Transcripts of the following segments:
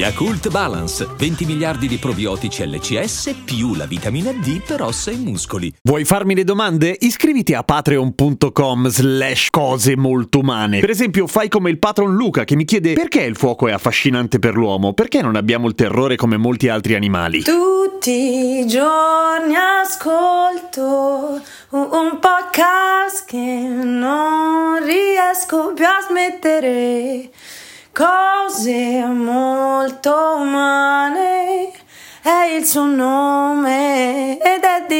Yakult Balance, 20 miliardi di probiotici LCS più la vitamina D per ossa e muscoli. Vuoi farmi le domande? Iscriviti a patreon.com slash cose molto umane. Per esempio, fai come il patron Luca che mi chiede perché il fuoco è affascinante per l'uomo, perché non abbiamo il terrore come molti altri animali. Tutti i giorni ascolto un, podcast che non riesco più a smettere. Cose molto umane è il suo nome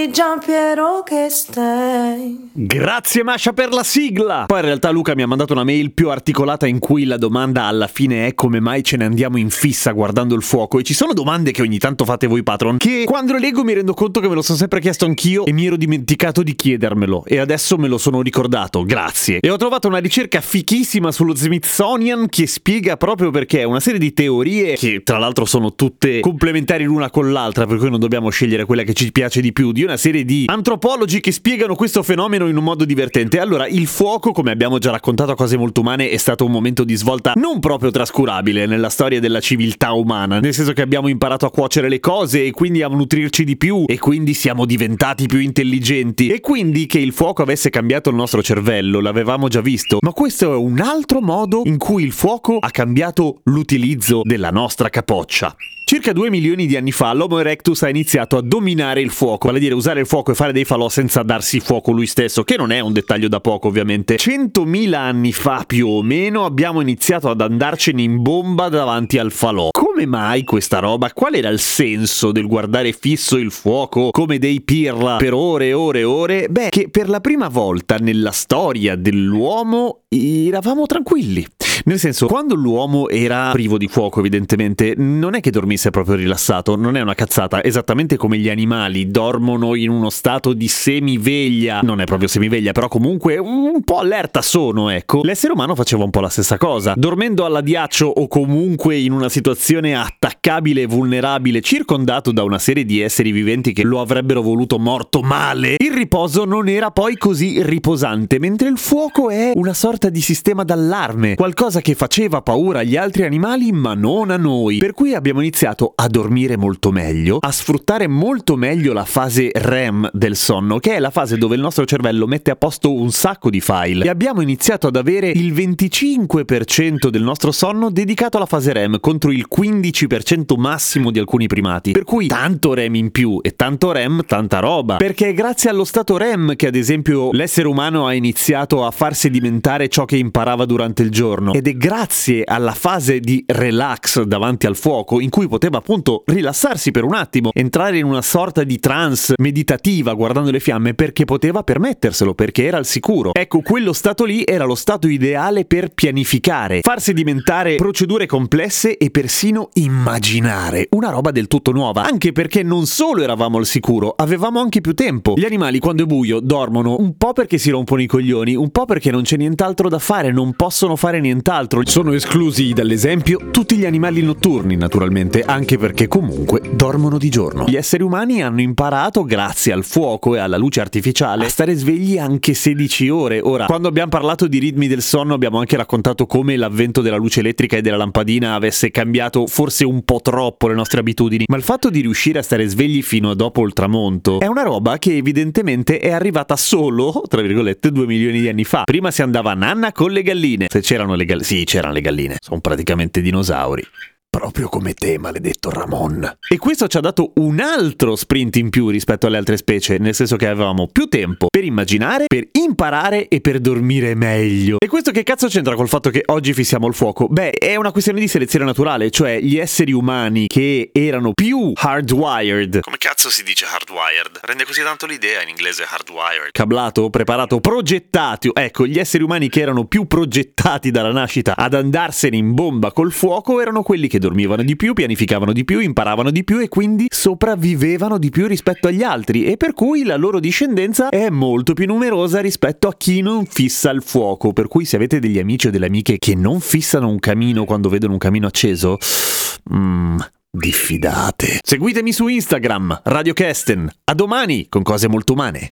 Giampiero che stai. Grazie Masha per la sigla! Poi in realtà Luca mi ha mandato una mail più articolata in cui la domanda alla fine è come mai ce ne andiamo in fissa guardando il fuoco e ci sono domande che ogni tanto fate voi patron che quando le leggo mi rendo conto che me lo sono sempre chiesto anch'io e mi ero dimenticato di chiedermelo e adesso me lo sono ricordato, grazie. E ho trovato una ricerca fichissima sullo Smithsonian che spiega proprio perché una serie di teorie che tra l'altro sono tutte complementari l'una con l'altra per cui non dobbiamo scegliere quella che ci piace di più, di una serie di antropologi che spiegano questo fenomeno in un modo divertente. Allora, il fuoco, come abbiamo già raccontato a cose molto umane, è stato un momento di svolta non proprio trascurabile nella storia della civiltà umana, nel senso che abbiamo imparato a cuocere le cose e quindi a nutrirci di più e quindi siamo diventati più intelligenti e quindi che il fuoco avesse cambiato il nostro cervello, l'avevamo già visto, ma questo è un altro modo in cui il fuoco ha cambiato l'utilizzo della nostra capoccia. Circa 2 milioni di anni fa l'Homo erectus ha iniziato a dominare il fuoco, vale a dire usare il fuoco e fare dei falò senza darsi fuoco lui stesso, che non è un dettaglio da poco ovviamente. 100.000 anni fa più o meno abbiamo iniziato ad andarcene in bomba davanti al falò. Come mai questa roba? Qual era il senso del guardare fisso il fuoco come dei pirla per ore e ore e ore? Beh, che per la prima volta nella storia dell'uomo eravamo tranquilli. Nel senso, quando l'uomo era privo di fuoco, evidentemente, non è che dormisse proprio rilassato, non è una cazzata, esattamente come gli animali dormono in uno stato di semiveglia, non è proprio semiveglia, però comunque un po' allerta sono, ecco. L'essere umano faceva un po' la stessa cosa, dormendo all'adiaccio o comunque in una situazione attaccabile e vulnerabile, circondato da una serie di esseri viventi che lo avrebbero voluto morto male, il riposo non era poi così riposante, mentre il fuoco è una sorta di sistema d'allarme, qualcosa che faceva paura agli altri animali ma non a noi, per cui abbiamo iniziato a dormire molto meglio, a sfruttare molto meglio la fase REM del sonno, che è la fase dove il nostro cervello mette a posto un sacco di file, e abbiamo iniziato ad avere il 25% del nostro sonno dedicato alla fase REM contro il 15% massimo di alcuni primati, per cui tanto REM in più e tanto REM tanta roba, perché è grazie allo stato REM che ad esempio l'essere umano ha iniziato a far sedimentare ciò che imparava durante il giorno ed è grazie alla fase di relax davanti al fuoco in cui poteva appunto rilassarsi per un attimo, entrare in una sorta di trance meditativa guardando le fiamme perché poteva permetterselo, perché era al sicuro. Ecco, quello stato lì era lo stato ideale per pianificare, far sedimentare procedure complesse e persino immaginare una roba del tutto nuova, anche perché non solo eravamo al sicuro, avevamo anche più tempo. Gli animali quando è buio dormono un po' perché si rompono i coglioni, un po' perché non c'è nient'altro da fare, non possono fare nient'altro. Sono esclusi dall'esempio tutti gli animali notturni, naturalmente, anche perché comunque dormono di giorno. Gli esseri umani hanno imparato, grazie al fuoco e alla luce artificiale, a stare svegli anche 16 ore. Ora, quando abbiamo parlato di ritmi del sonno, abbiamo anche raccontato come l'avvento della luce elettrica e della lampadina avesse cambiato forse un po' troppo le nostre abitudini, ma il fatto di riuscire a stare svegli fino a dopo il tramonto è una roba che evidentemente è arrivata solo, tra virgolette, 2 milioni di anni fa. Prima si andava a nanna con le galline. Se c'erano le galline, sì, c'erano le galline, sono praticamente dinosauri. Proprio come te, maledetto Ramon. E questo ci ha dato un altro sprint in più rispetto alle altre specie, nel senso che avevamo più tempo per immaginare, per imparare e per dormire meglio. E questo che cazzo c'entra col fatto che oggi fissiamo il fuoco? Beh, è una questione di selezione naturale, cioè gli esseri umani che erano più hardwired. Come cazzo si dice hardwired? Rende così tanto l'idea in inglese hardwired. Cablato, preparato, progettati. Ecco, gli esseri umani che erano più progettati dalla nascita ad andarsene in bomba col fuoco erano quelli che dormivano di più, pianificavano di più, imparavano di più e quindi sopravvivevano di più rispetto agli altri e per cui la loro discendenza è molto più numerosa rispetto a chi non fissa il fuoco. Per cui se avete degli amici o delle amiche che non fissano un camino quando vedono un camino acceso, mmm, diffidate. Seguitemi su Instagram, Radio Kesten. A domani con cose molto umane.